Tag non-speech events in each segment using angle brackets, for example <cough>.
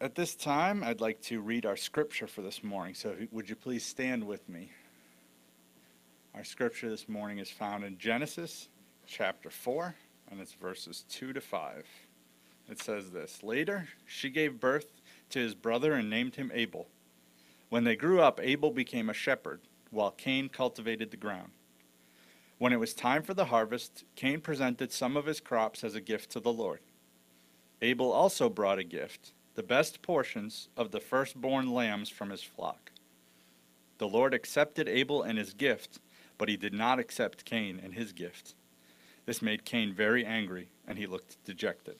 at this time, I'd like to read our scripture for this morning. So, would you please stand with me? Our scripture this morning is found in Genesis chapter 4, and it's verses 2 to 5. It says this Later, she gave birth to his brother and named him Abel. When they grew up, Abel became a shepherd, while Cain cultivated the ground. When it was time for the harvest, Cain presented some of his crops as a gift to the Lord. Abel also brought a gift, the best portions of the firstborn lambs from his flock. The Lord accepted Abel and his gift, but he did not accept Cain and his gift. This made Cain very angry, and he looked dejected.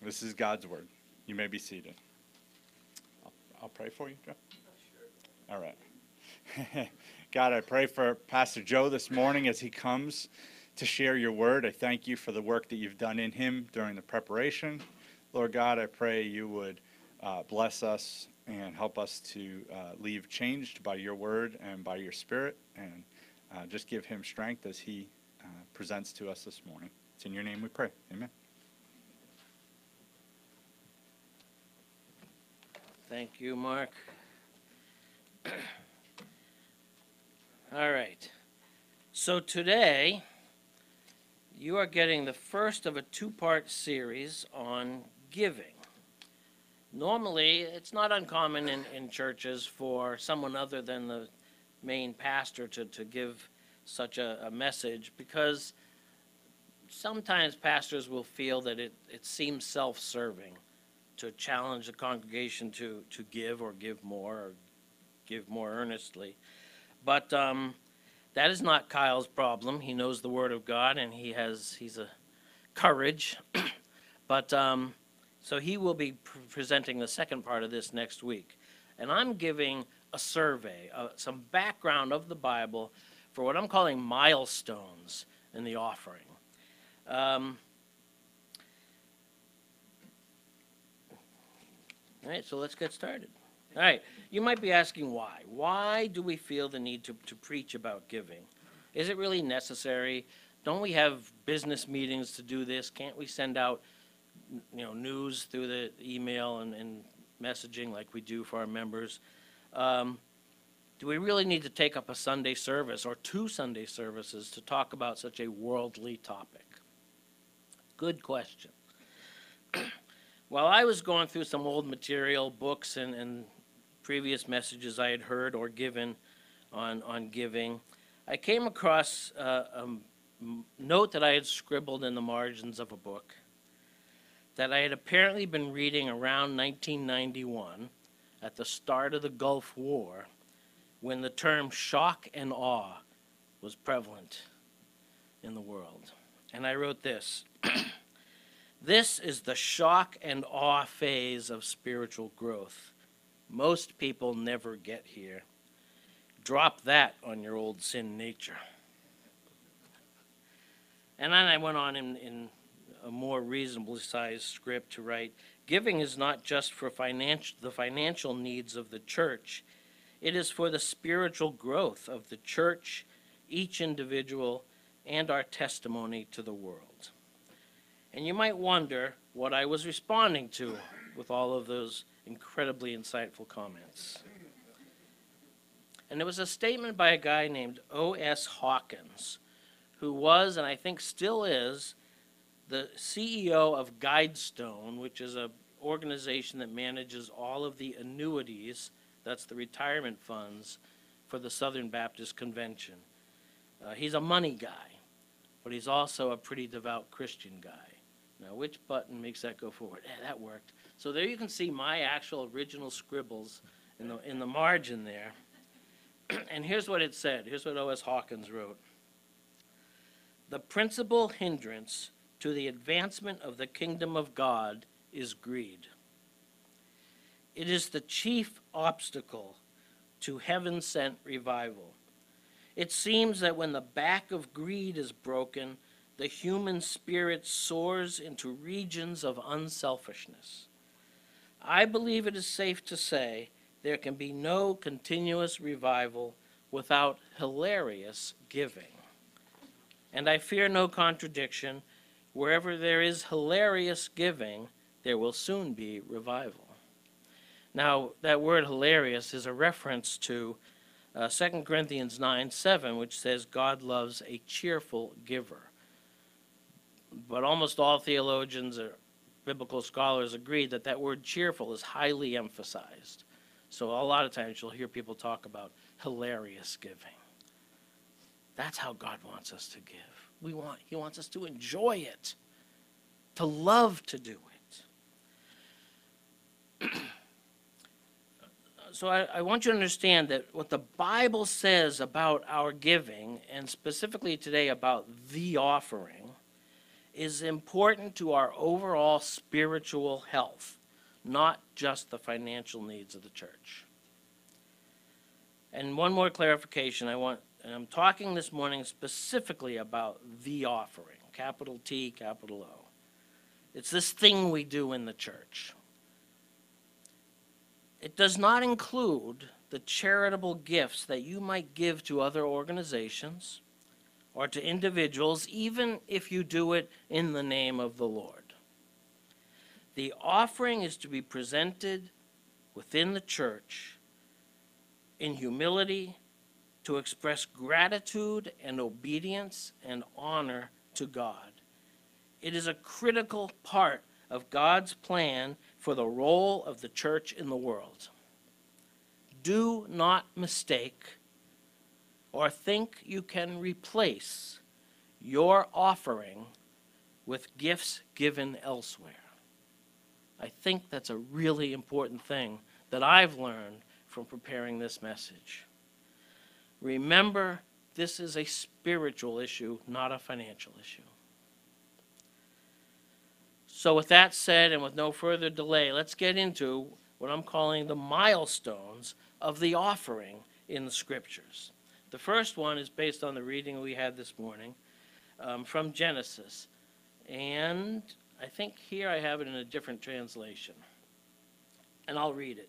This is God's word. You may be seated. I'll, I'll pray for you, Joe. All right. <laughs> God, I pray for Pastor Joe this morning as he comes to share your word. I thank you for the work that you've done in him during the preparation. Lord God, I pray you would uh, bless us and help us to uh, leave changed by your word and by your spirit, and uh, just give him strength as he uh, presents to us this morning. It's in your name we pray. Amen. Thank you, Mark. <clears throat> All right. So today, you are getting the first of a two-part series on giving. Normally, it's not uncommon in, in churches for someone other than the main pastor to, to give such a, a message because sometimes pastors will feel that it, it seems self-serving to challenge the congregation to, to give or give more or give more earnestly. But um, that is not Kyle's problem. He knows the Word of God and he has he's a courage. <clears throat> but um, so he will be pr- presenting the second part of this next week, and I'm giving a survey, uh, some background of the Bible for what I'm calling milestones in the offering. Um, All right, so let's get started. All right, you might be asking why. Why do we feel the need to, to preach about giving? Is it really necessary? Don't we have business meetings to do this? Can't we send out, you know, news through the email and, and messaging like we do for our members? Um, do we really need to take up a Sunday service or two Sunday services to talk about such a worldly topic? Good question. <clears throat> While I was going through some old material, books, and, and previous messages I had heard or given on, on giving, I came across uh, a note that I had scribbled in the margins of a book that I had apparently been reading around 1991 at the start of the Gulf War when the term shock and awe was prevalent in the world. And I wrote this. <clears throat> This is the shock and awe phase of spiritual growth. Most people never get here. Drop that on your old sin nature. And then I went on in, in a more reasonably sized script to write giving is not just for financial, the financial needs of the church, it is for the spiritual growth of the church, each individual, and our testimony to the world. And you might wonder what I was responding to with all of those incredibly insightful comments. And it was a statement by a guy named O.S. Hawkins, who was, and I think still is, the CEO of Guidestone, which is an organization that manages all of the annuities, that's the retirement funds, for the Southern Baptist Convention. Uh, he's a money guy, but he's also a pretty devout Christian guy. Now, which button makes that go forward? Eh, that worked. So there you can see my actual original scribbles in the, in the margin there. <clears throat> and here's what it said. Here's what O.S. Hawkins wrote. The principal hindrance to the advancement of the kingdom of God is greed. It is the chief obstacle to heaven sent revival. It seems that when the back of greed is broken, the human spirit soars into regions of unselfishness. I believe it is safe to say there can be no continuous revival without hilarious giving. And I fear no contradiction. Wherever there is hilarious giving, there will soon be revival. Now, that word hilarious is a reference to uh, 2 Corinthians 9 7, which says, God loves a cheerful giver. But almost all theologians or biblical scholars agree that that word cheerful is highly emphasized. So a lot of times you'll hear people talk about hilarious giving. That's how God wants us to give. We want, he wants us to enjoy it, to love to do it. <clears throat> so I, I want you to understand that what the Bible says about our giving, and specifically today about the offering, is important to our overall spiritual health, not just the financial needs of the church. And one more clarification I want, and I'm talking this morning specifically about the offering, capital T, capital O. It's this thing we do in the church. It does not include the charitable gifts that you might give to other organizations or to individuals, even if you do it in the name of the Lord. The offering is to be presented within the church in humility to express gratitude and obedience and honor to God. It is a critical part of God's plan for the role of the church in the world. Do not mistake or think you can replace your offering with gifts given elsewhere. I think that's a really important thing that I've learned from preparing this message. Remember, this is a spiritual issue, not a financial issue. So, with that said, and with no further delay, let's get into what I'm calling the milestones of the offering in the scriptures. The first one is based on the reading we had this morning um, from Genesis. And I think here I have it in a different translation. And I'll read it.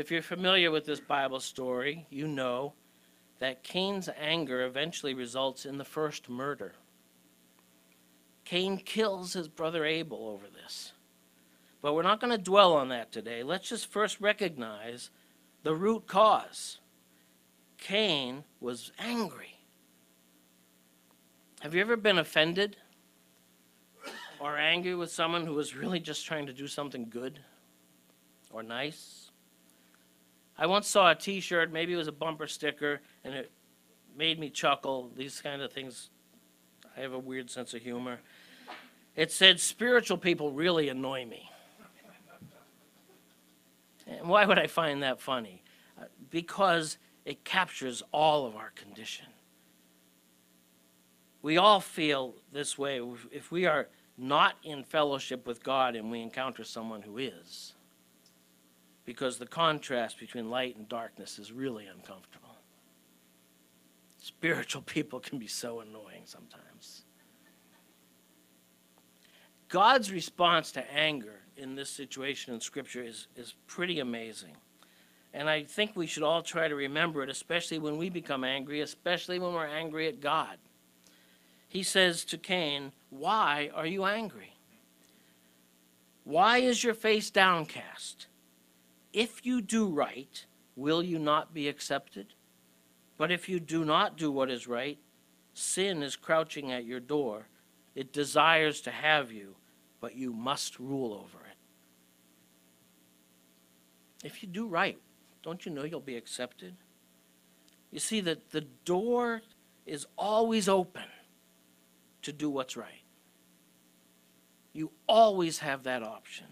If you're familiar with this Bible story, you know that Cain's anger eventually results in the first murder. Cain kills his brother Abel over this. But we're not going to dwell on that today. Let's just first recognize the root cause. Cain was angry. Have you ever been offended or angry with someone who was really just trying to do something good or nice? I once saw a t shirt, maybe it was a bumper sticker, and it made me chuckle. These kind of things, I have a weird sense of humor. It said, Spiritual people really annoy me. And why would I find that funny? Uh, Because it captures all of our condition. We all feel this way if we are not in fellowship with God and we encounter someone who is. Because the contrast between light and darkness is really uncomfortable. Spiritual <laughs> people can be so annoying sometimes. God's response to anger in this situation in Scripture is, is pretty amazing. And I think we should all try to remember it, especially when we become angry, especially when we're angry at God. He says to Cain, Why are you angry? Why is your face downcast? If you do right, will you not be accepted? But if you do not do what is right, sin is crouching at your door. It desires to have you, but you must rule over it. If you do right, don't you know you'll be accepted? You see that the door is always open to do what's right. You always have that option.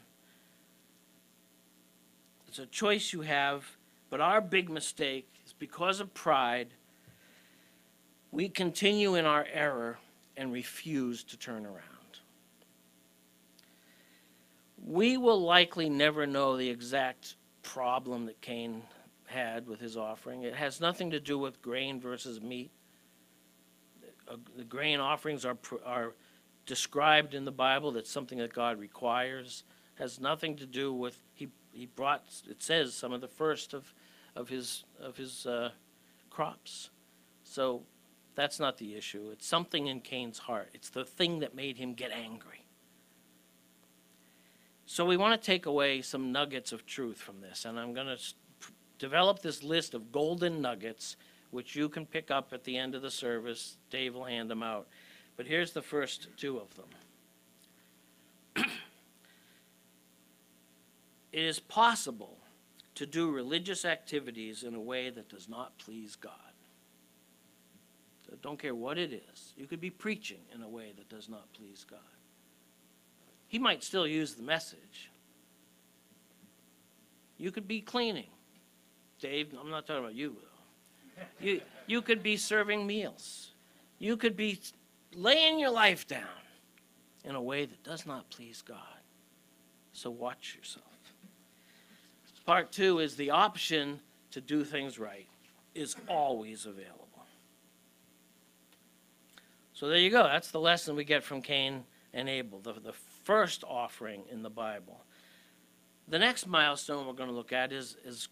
It's a choice you have, but our big mistake is because of pride, we continue in our error and refuse to turn around. We will likely never know the exact problem that Cain had with his offering. It has nothing to do with grain versus meat. Uh, The grain offerings are, are described in the Bible. That's something that God requires. Has nothing to do with, he, he brought, it says, some of the first of, of his, of his uh, crops. So that's not the issue. It's something in Cain's heart. It's the thing that made him get angry. So we want to take away some nuggets of truth from this, and I'm going to develop this list of golden nuggets, which you can pick up at the end of the service. Dave will hand them out. But here's the first two of them. It is possible to do religious activities in a way that does not please God. So don't care what it is. You could be preaching in a way that does not please God. He might still use the message. You could be cleaning. Dave, I'm not talking about you, though. You, you could be serving meals. You could be laying your life down in a way that does not please God. So watch yourself. Part two is the option to do things right is always available. So there you go. That's the lesson we get from Cain and Abel, the, the first offering in the Bible. The next milestone we're going to look at is, is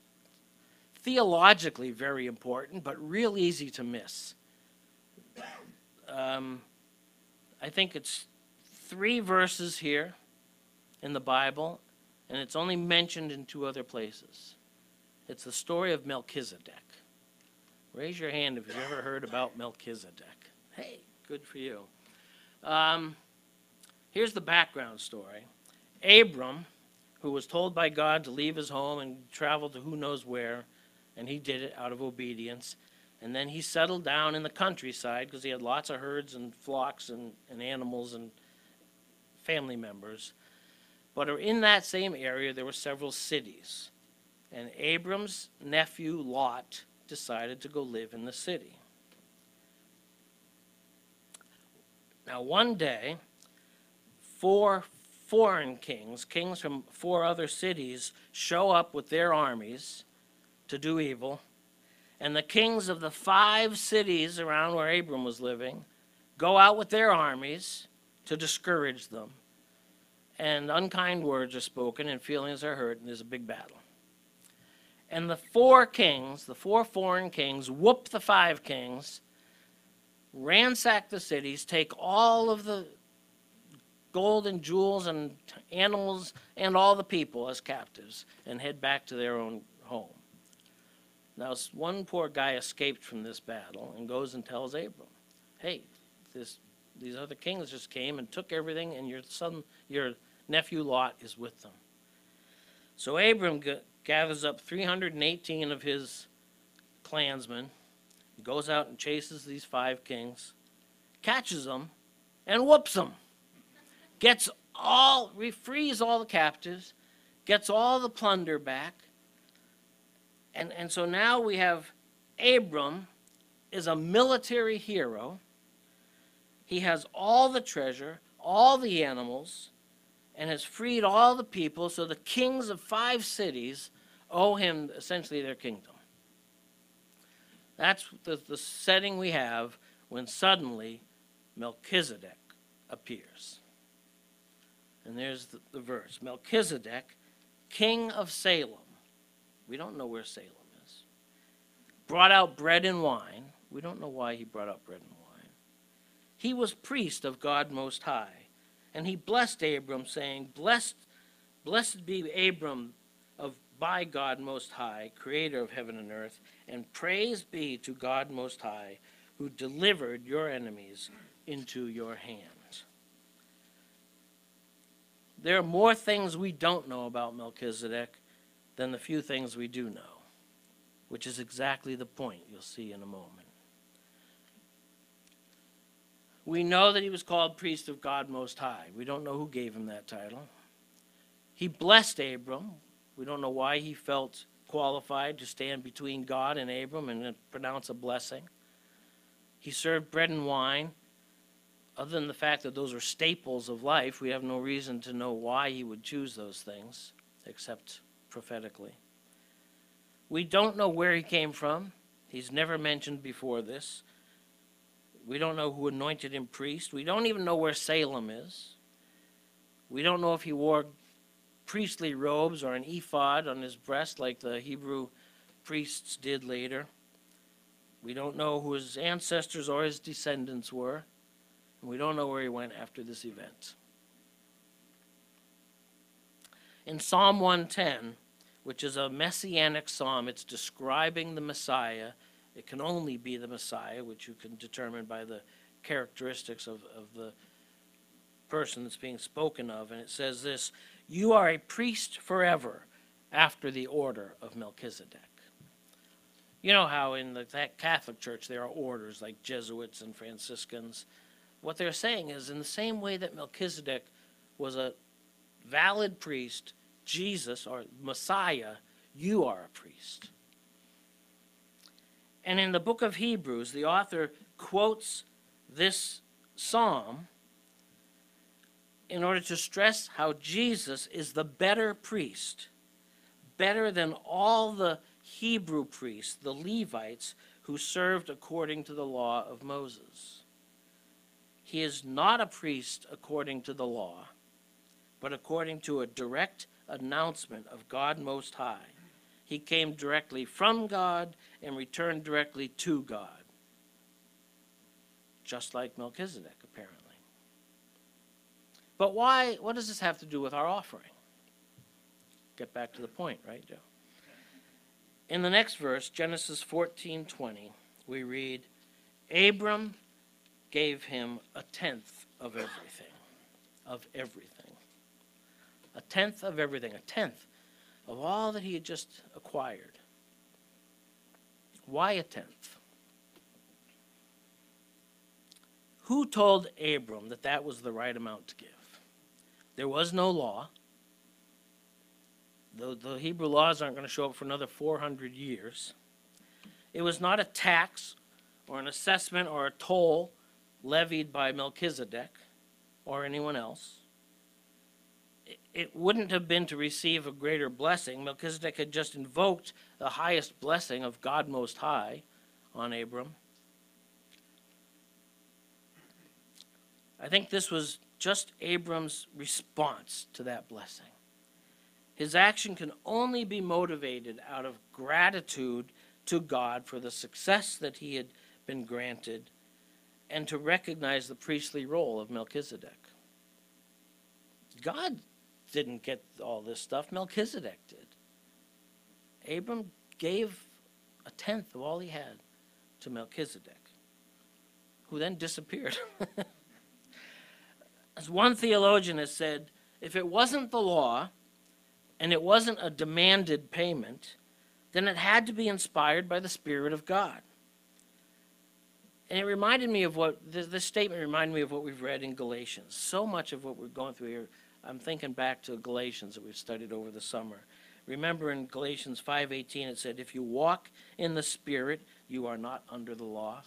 theologically very important, but real easy to miss. Um, I think it's three verses here in the Bible, and it's only mentioned in two other places. It's the story of Melchizedek. Raise your hand if you've ever heard about Melchizedek. Hey, good for you. Um, here's the background story Abram, who was told by God to leave his home and travel to who knows where, and he did it out of obedience. And then he settled down in the countryside because he had lots of herds and flocks and, and animals and family members. But in that same area, there were several cities. And Abram's nephew, Lot, decided to go live in the city. Now, one day, four foreign kings, kings from four other cities, show up with their armies to do evil. And the kings of the five cities around where Abram was living go out with their armies to discourage them. And unkind words are spoken, and feelings are hurt, and there's a big battle. And the four kings, the four foreign kings, whoop the five kings, ransack the cities, take all of the gold and jewels and animals and all the people as captives, and head back to their own home. Now, one poor guy escaped from this battle and goes and tells Abram, "Hey, this these other kings just came and took everything, and your son, your nephew Lot, is with them." So Abram g- gathers up 318 of his clansmen, goes out and chases these five kings, catches them, and whoops them. Gets all, re- frees all the captives, gets all the plunder back, and, and so now we have Abram is a military hero. He has all the treasure, all the animals, and has freed all the people. So the kings of five cities owe him essentially their kingdom. That's the, the setting we have when suddenly Melchizedek appears. And there's the, the verse Melchizedek, king of Salem. We don't know where Salem is. Brought out bread and wine. We don't know why he brought out bread and wine. He was priest of God Most High. And he blessed Abram, saying, Blessed, blessed be Abram of by God Most High, creator of heaven and earth, and praise be to God Most High, who delivered your enemies into your hands. There are more things we don't know about Melchizedek than the few things we do know, which is exactly the point you'll see in a moment. We know that he was called priest of God Most High. We don't know who gave him that title. He blessed Abram. We don't know why he felt qualified to stand between God and Abram and pronounce a blessing. He served bread and wine. other than the fact that those are staples of life, we have no reason to know why he would choose those things, except prophetically. We don't know where he came from. He's never mentioned before this. We don't know who anointed him priest. We don't even know where Salem is. We don't know if he wore priestly robes or an ephod on his breast like the Hebrew priests did later. We don't know who his ancestors or his descendants were. And we don't know where he went after this event. In Psalm 110, which is a messianic psalm, it's describing the Messiah. It can only be the Messiah, which you can determine by the characteristics of, of the person that's being spoken of. And it says this You are a priest forever after the order of Melchizedek. You know how in the Catholic Church there are orders like Jesuits and Franciscans. What they're saying is, in the same way that Melchizedek was a valid priest, Jesus or Messiah, you are a priest. And in the book of Hebrews, the author quotes this psalm in order to stress how Jesus is the better priest, better than all the Hebrew priests, the Levites, who served according to the law of Moses. He is not a priest according to the law, but according to a direct announcement of God Most High. He came directly from God and returned directly to God, just like Melchizedek, apparently. But why, what does this have to do with our offering? Get back to the point, right, Joe? In the next verse, Genesis 14:20, we read, Abram gave him a tenth of everything, of everything. A tenth of everything, a tenth of all that he had just acquired. Why a tenth? Who told Abram that that was the right amount to give? There was no law. The, the Hebrew laws aren't going to show up for another 400 years. It was not a tax or an assessment or a toll levied by Melchizedek or anyone else. It, wouldn't have been to receive a greater blessing. Melchizedek had just invoked the highest blessing of God Most High on Abram. I think this was just Abram's response to that blessing. His action can only be motivated out of gratitude to God for the success that he had been granted and to recognize the priestly role of Melchizedek. God didn't get all this stuff, Melchizedek did. Abram gave a tenth of all he had to Melchizedek, who then disappeared. <laughs> As one theologian has said, if it wasn't the law and it wasn't a demanded payment, then it had to be inspired by the Spirit of God. And it reminded me of what this, statement reminded me of what we've read in Galatians. So much of what we're going through here, I'm thinking back to Galatians that we've studied over the summer. Remember in Galatians 5:18 it said if you walk in the spirit, you are not under the law.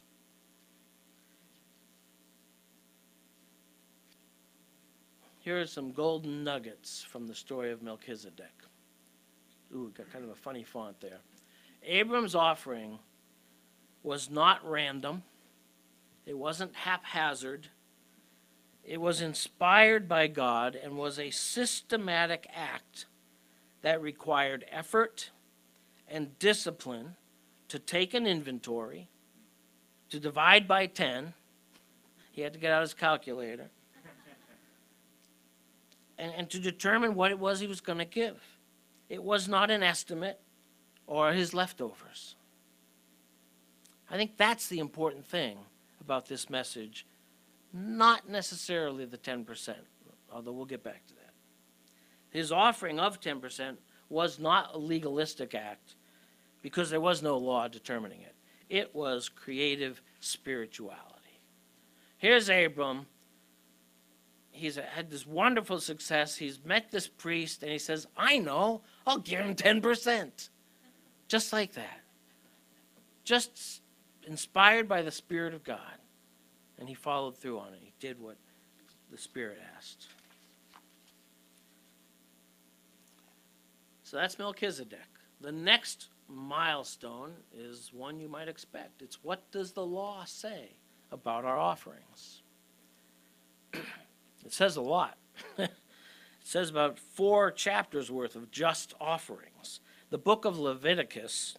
Here are some golden nuggets from the story of Melchizedek. Ooh, got kind of a funny font there. Abram's offering was not random, it wasn't haphazard. It was inspired by God and was a systematic act that required effort and discipline to take an inventory, to divide by 10. He had to get out his calculator <laughs> and, and to determine what it was he was going to give. It was not an estimate or his leftovers. I think that's the important thing about this message, not necessarily the 10%, although we'll get back to that. His offering of 10% was not a legalistic act because there was no law determining it, it was creative spirituality. Here's Abram he's had this wonderful success. He's met this priest, and he says, I know, I'll give him 10%. Just like that. Just inspired by the Spirit of God. And he followed through on it. He did what the Spirit asked. So that's Melchizedek. The next milestone is one you might expect. It's what does the law say about our offerings? <clears throat> it says a lot. <laughs> it says about four chapters worth of just offerings. The book of Leviticus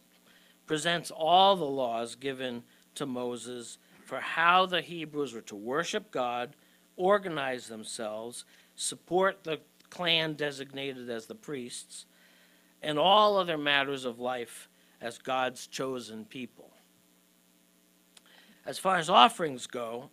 presents all the laws given to Moses for how the Hebrews were to worship God, organize themselves, support the clan designated as the priests, and all other matters of life as God's chosen people. As far as offerings go,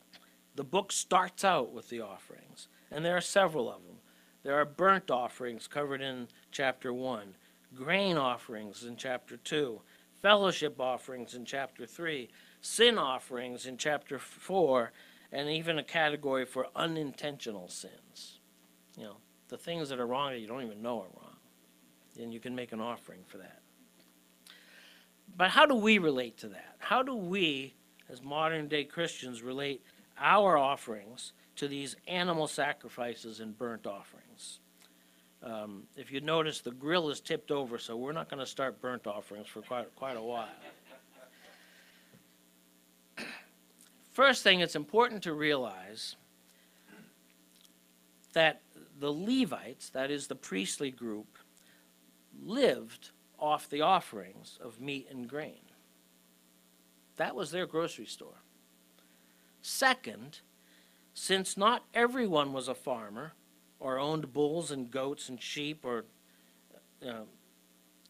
the book starts out with the offerings, and there are several of them. There are burnt offerings covered in chapter 1, grain offerings in chapter 2, fellowship offerings in chapter 3, sin offerings in chapter 4, and even a category for unintentional sins. You know, the things that are wrong that you don't even know are wrong. And you can make an offering for that. But how do we relate to that? How do we, as modern day Christians, relate our offerings to these animal sacrifices and burnt offerings? Um, if you notice, the grill is tipped over, so we're not going to start burnt offerings for quite, quite a while. First thing, it's important to realize that the Levites, that is the priestly group, lived off the offerings of meat and grain. That was their grocery store. Second, since not everyone was a farmer or owned bulls and goats and sheep or uh,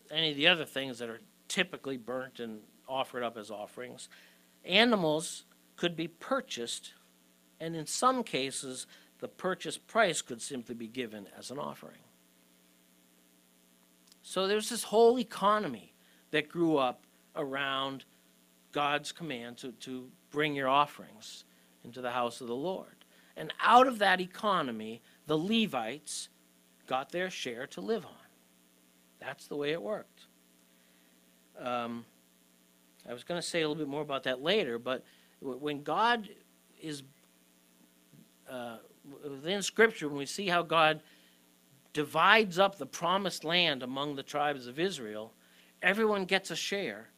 any of the other things that are typically burnt and offered up as offerings, animals could be purchased, and in some cases, the purchase price could simply be given as an offering. So there's this whole economy that grew up around God's command to, to bring your offerings into the house of the Lord. And out of that economy, the Levites got their share to live on. That's the way it worked. Um, I was going to say a little bit more about that later, but when God is uh, within Scripture, when we see how God divides up the promised land among the tribes of Israel, everyone gets a share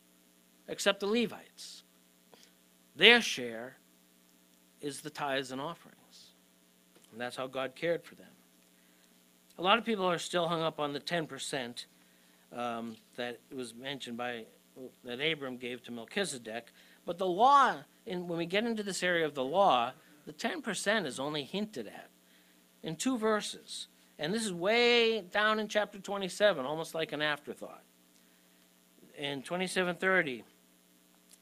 except the Levites. Their share is the tithes and offerings. And that's how God cared for them. A lot of people are still hung up on the 10% um, that was mentioned by, that Abram gave to Melchizedek. But the law, in, when we get into this area of the law, the 10% is only hinted at in two verses. And this is way down in chapter 27, almost like an afterthought. In 2730,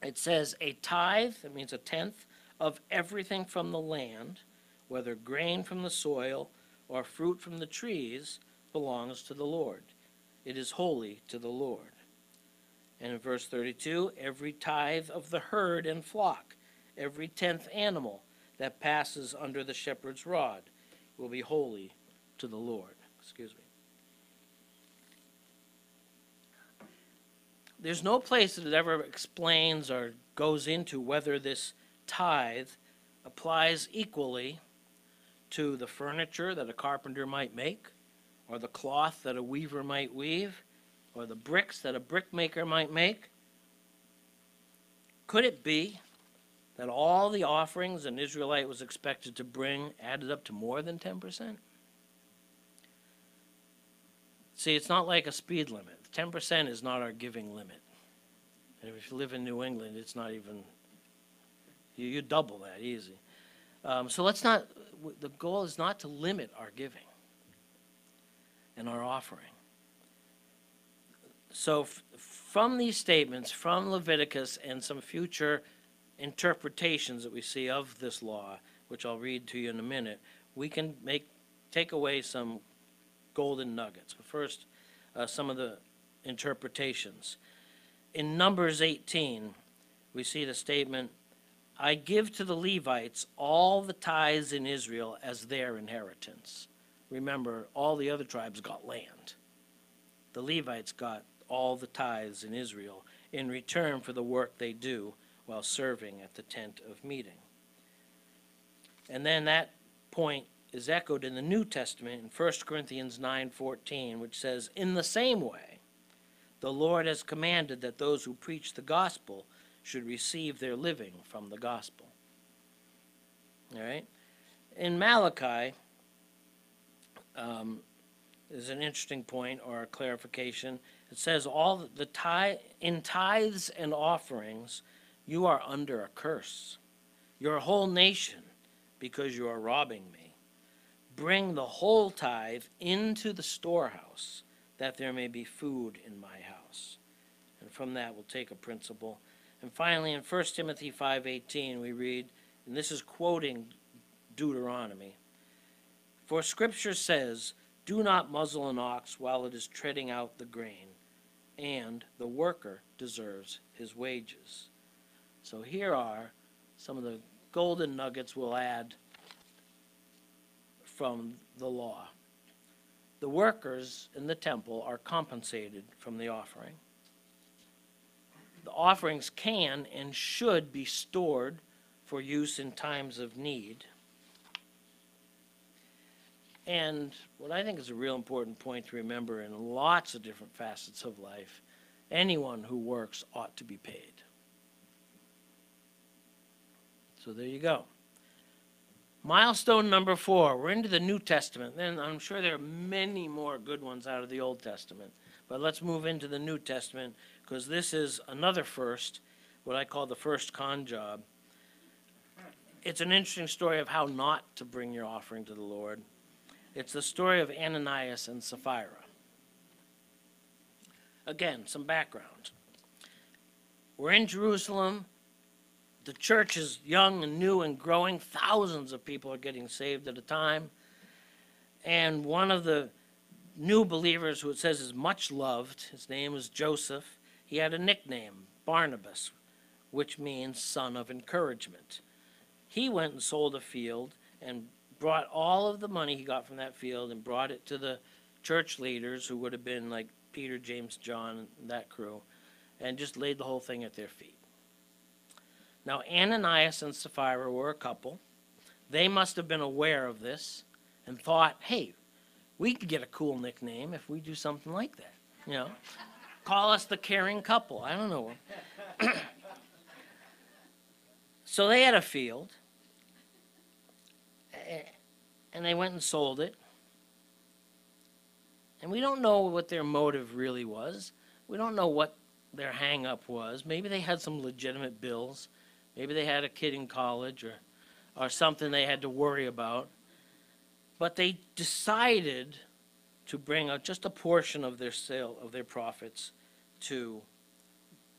it says, A tithe, that means a tenth, of everything from the land, whether grain from the soil or fruit from the trees, belongs to the Lord. It is holy to the Lord. And in verse 32, every tithe of the herd and flock, every tenth animal that passes under the shepherd's rod will be holy to the Lord. Excuse me. There's no place that it ever explains or goes into whether this tithe applies equally to the furniture that a carpenter might make, or the cloth that a weaver might weave, or the bricks that a brickmaker might make? Could it be that all the offerings an Israelite was expected to bring added up to more than 10%? See, it's not like a speed limit. 10% is not our giving limit. And if you live in New England, it's not even, you, you double that easy. Um, so let's not, the goal is not to limit our giving and our offering. So, f- from these statements, from Leviticus and some future interpretations that we see of this law, which I'll read to you in a minute, we can make take away some golden nuggets. But first, uh, some of the interpretations. In Numbers 18, we see the statement, I give to the Levites all the tithes in Israel as their inheritance. Remember, all the other tribes got land. The Levites got all the tithes in Israel in return for the work they do while serving at the tent of meeting. And then that point is echoed in the New Testament in 1 Corinthians 9:14, which says, "In the same way, the Lord has commanded that those who preach the gospel should receive their living from the gospel." All right? In Malachi, um, is an interesting point or a clarification. It says, "All the tithe in tithes and offerings, you are under a curse, your whole nation, because you are robbing me. Bring the whole tithe into the storehouse, that there may be food in my house." And from that, we'll take a principle. And finally, in 1 Timothy 5:18, we read, and this is quoting Deuteronomy. For scripture says, Do not muzzle an ox while it is treading out the grain, and the worker deserves his wages. So here are some of the golden nuggets we'll add from the law. The workers in the temple are compensated from the offering. The offerings can and should be stored for use in times of need. And what I think is a real important point to remember in lots of different facets of life anyone who works ought to be paid. So there you go. Milestone number four. We're into the New Testament. Then I'm sure there are many more good ones out of the Old Testament. But let's move into the New Testament because this is another first, what I call the first con job. It's an interesting story of how not to bring your offering to the Lord. It's the story of Ananias and Sapphira. Again, some background. We're in Jerusalem. The church is young and new and growing. Thousands of people are getting saved at a time. And one of the new believers, who it says is much loved, his name was Joseph, he had a nickname, Barnabas, which means son of encouragement. He went and sold a field and brought all of the money he got from that field and brought it to the church leaders, who would have been like Peter, James, John, and that crew, and just laid the whole thing at their feet. Now, Ananias and Sapphira were a couple. They must have been aware of this and thought, hey, we could get a cool nickname if we do something like that. You know, <laughs> call us the caring couple. I don't know. <clears throat> so they had a field, and they went and sold it. And we don't know what their motive really was. We don't know what their hang up was. Maybe they had some legitimate bills. Maybe they had a kid in college or, or something they had to worry about. But they decided to bring out just a portion of their sale, of their profits, to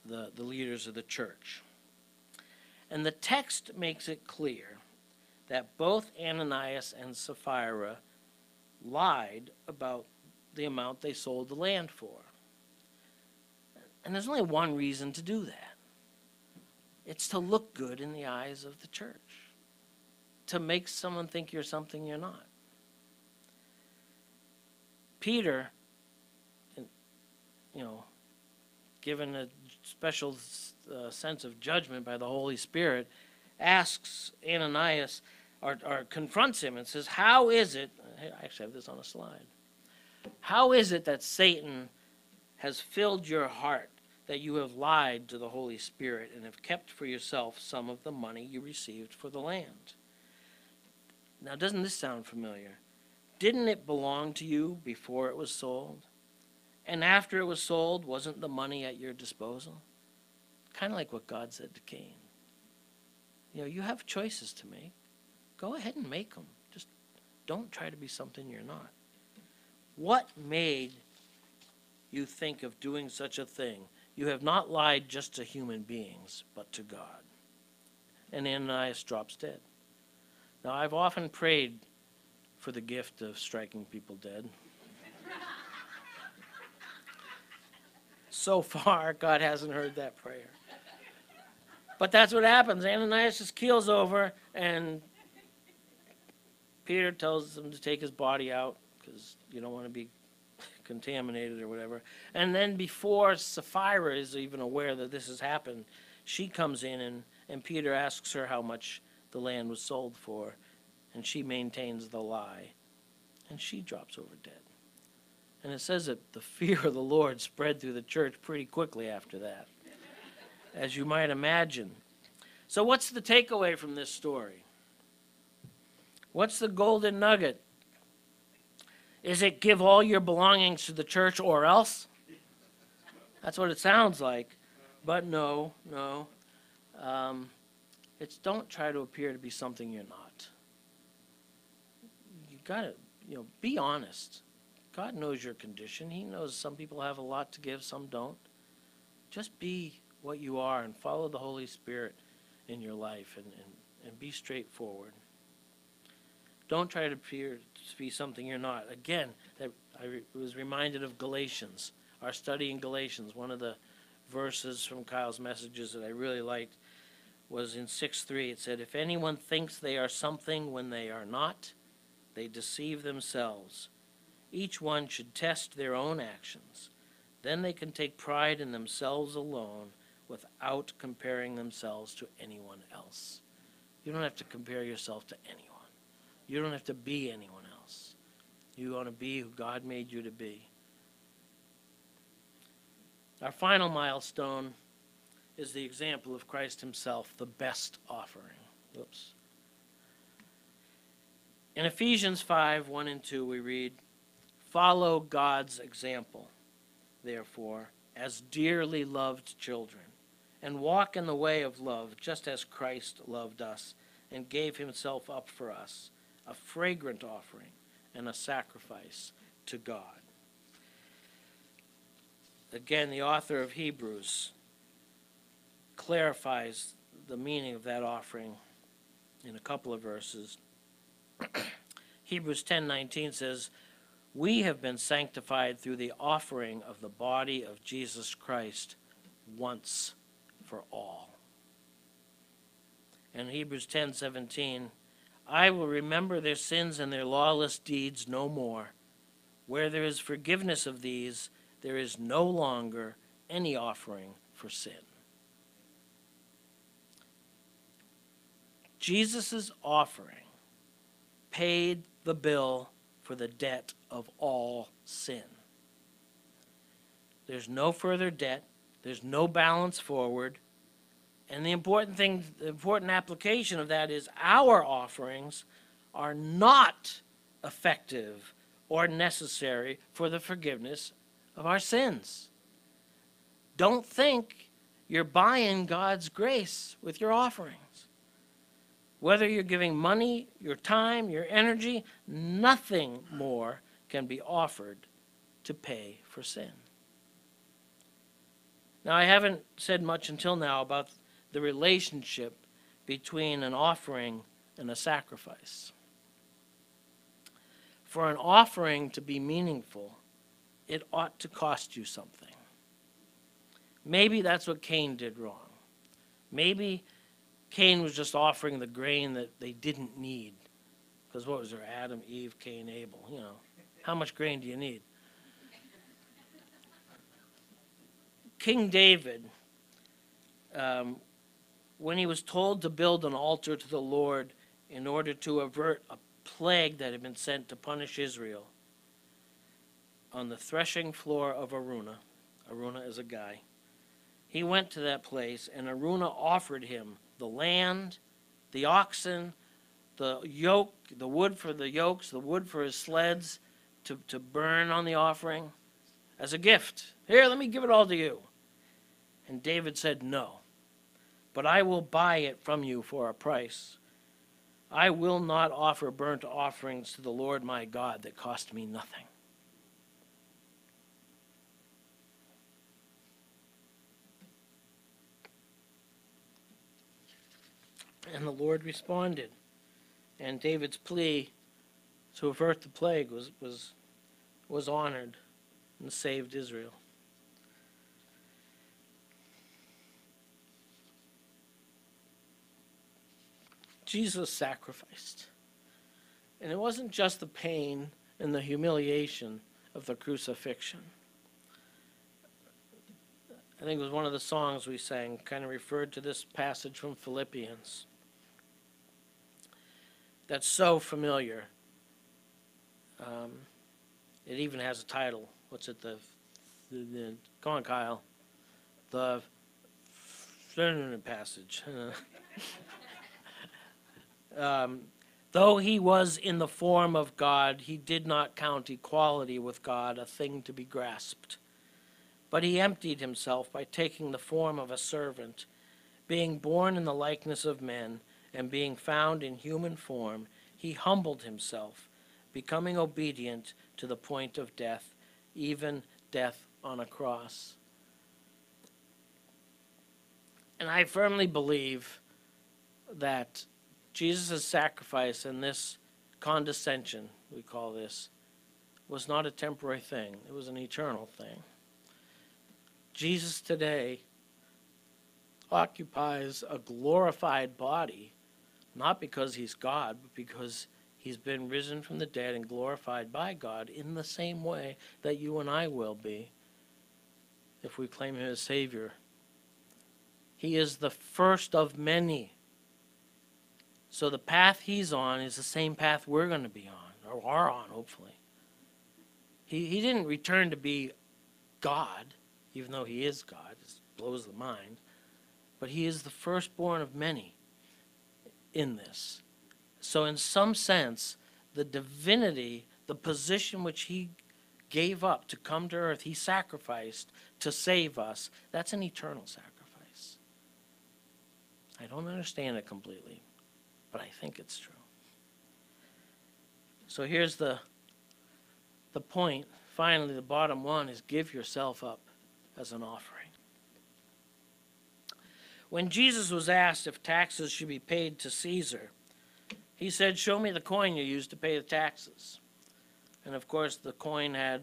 the, the leaders of the church. And the text makes it clear that both Ananias and Sapphira lied about the amount they sold the land for. And there's only one reason to do that it's to look good in the eyes of the church, to make someone think you're something you're not. Peter, you know, given a special uh, sense of judgment by the Holy Spirit, asks Ananias or, or confronts him and says, How is it? I actually have this on a slide. How is it that Satan has filled your heart that you have lied to the Holy Spirit and have kept for yourself some of the money you received for the land? Now, doesn't this sound familiar? Didn't it belong to you before it was sold? And after it was sold, wasn't the money at your disposal? Kind of like what God said to Cain. You know, you have choices to make. Go ahead and make them. Just don't try to be something you're not. What made you think of doing such a thing? You have not lied just to human beings, but to God. And Ananias drops dead. Now, I've often prayed for the gift of striking people dead. so far, God hasn't heard that prayer. But that's what happens. Ananias just keels over, and Peter tells him to take his body out because you don't want to be <laughs> contaminated or whatever. And then before Sapphira is even aware that this has happened, she comes in and, and Peter asks her how much the land was sold for. and she maintains the lie, and she drops over dead. And it says that the <laughs> fear of the Lord spread through the church pretty quickly after that, as you might imagine. So, what's the takeaway from this story? What's the golden nugget? Is it give all your belongings to the church or else? That's what it sounds like. But no, no. Um, it's don't try to appear to be something you're not. You gotta, you know, be honest. God knows your condition. He knows some people have a lot to give, some don't. Just be what you are and follow the Holy Spirit in your life and, and, and be straightforward. Don't try to appear to be something you're not. Again, that I re- was reminded of Galatians, our study in Galatians. One of the verses from Kyle's messages that I really liked was in 6 3. It said, If anyone thinks they are something when they are not, they deceive themselves. Each one should test their own actions. Then they can take pride in themselves alone without comparing themselves to anyone else. You don't have to compare yourself to anyone. You don't have to be anyone else. You want to be who God made you to be. Our final milestone is the example of Christ Himself, the best offering. Whoops. In Ephesians 5 1 and 2, we read, Follow God's example, therefore, as dearly loved children, and walk in the way of love, just as Christ loved us and gave Himself up for us, a fragrant offering and a sacrifice to God. Again, the author of Hebrews clarifies the meaning of that offering in a couple of verses. <clears throat> Hebrews 10:19 says, "We have been sanctified through the offering of the body of Jesus Christ once for all." And Hebrews 10:17, "I will remember their sins and their lawless deeds no more. Where there is forgiveness of these, there is no longer any offering for sin." Jesus' offering paid the bill for the debt of all sin. There's no further debt, there's no balance forward. And the important thing, the important application of that is our offerings are not effective or necessary for the forgiveness of our sins. Don't think you're buying God's grace with your offerings. Whether you're giving money, your time, your energy, nothing more can be offered to pay for sin. Now, I haven't said much until now about the relationship between an offering and a sacrifice. For an offering to be meaningful, it ought to cost you something. Maybe that's what Cain did wrong. Maybe Cain was just offering the grain that they didn't need. Because what was there? Adam, Eve, Cain, Abel. You know, how much grain do you need? King David, um, when he was told to build an altar to the Lord in order to avert a plague that had been sent to punish Israel, on the threshing floor of Araunah, Araunah is a guy, he went to that place and Araunah offered him the land, the oxen, the yoke, the wood for the yokes, the wood for his sleds to, to burn on the offering as a gift. Here, let me give it all to you. And David said, No, but I will buy it from you for a price. I will not offer burnt offerings to the Lord my God that cost me nothing. And the Lord responded. And David's plea to avert the plague was, was, was honored and saved Israel. Jesus sacrificed. And it wasn't just the pain and the humiliation of the crucifixion. I think it was one of the songs we sang, kind of referred to this passage from Philippians. that's so familiar. Um, it even has a title. What's it? The, the, the go on, Kyle. The passage. Um, Though he was in the form of God, he did not count equality with God a thing to be grasped. But he emptied himself by taking the form of a servant. Being born in the likeness of men, and being found in human form, he humbled himself, becoming obedient to the point of death, even death on a cross. And I firmly believe that Jesus' sacrifice and this condescension, we call this, was not a temporary thing, it was an eternal thing. Jesus today occupies a glorified body, not because he's God, but because he's been risen from the dead and glorified by God in the same way that you and I will be if we claim him as Savior. He is the first of many. So the path he's on is the same path we're going to be on, or are on, hopefully. He, he didn't return to be God, even though he is God. It blows the mind. But he is the firstborn of many in this. So, in some sense, the divinity, the position which he gave up to come to earth, he sacrificed to save us, that's an eternal sacrifice. I don't understand it completely, but I think it's true. So here's the the point. Finally, the bottom one is give yourself up as an offering. When Jesus was asked if taxes should be paid to Caesar, he said, Show me the coin you used to pay the taxes. And of course, the coin had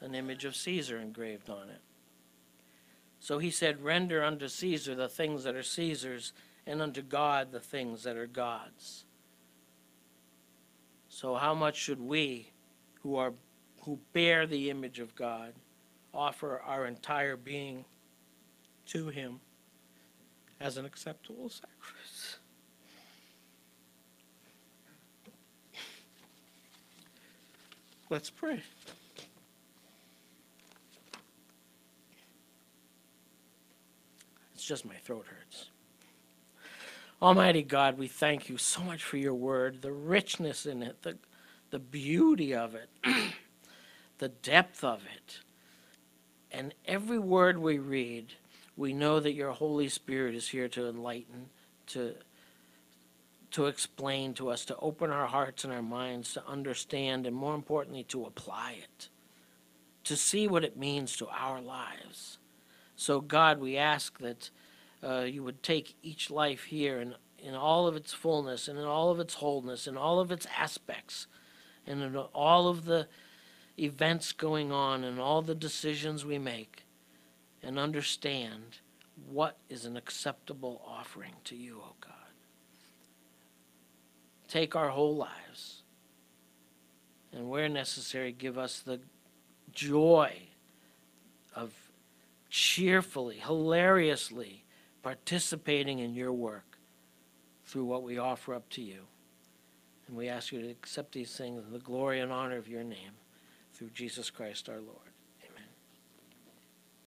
an image of Caesar engraved on it. So he said, Render unto Caesar the things that are Caesar's, and unto God the things that are God's. So, how much should we, who, are, who bear the image of God, offer our entire being to Him as an acceptable sacrifice? Let's pray. It's just my throat hurts. Almighty God, we thank you so much for your word, the richness in it, the, the beauty of it, <clears throat> the depth of it. And every word we read, we know that your Holy Spirit is here to enlighten, to, to explain to us, to open our hearts and our minds, to understand, and more importantly, to apply it, to see what it means to our lives. So, God, we ask that uh, you would take each life here in, in all of its fullness and in all of its wholeness and all of its aspects and in all of the events going on and all the decisions we make and understand what is an acceptable offering to you, O oh God. Take our whole lives and where necessary, give us the joy of cheerfully, hilariously participating in your work through what we offer up to you. And we ask you to accept these things in the glory and honor of your name through Jesus Christ our Lord.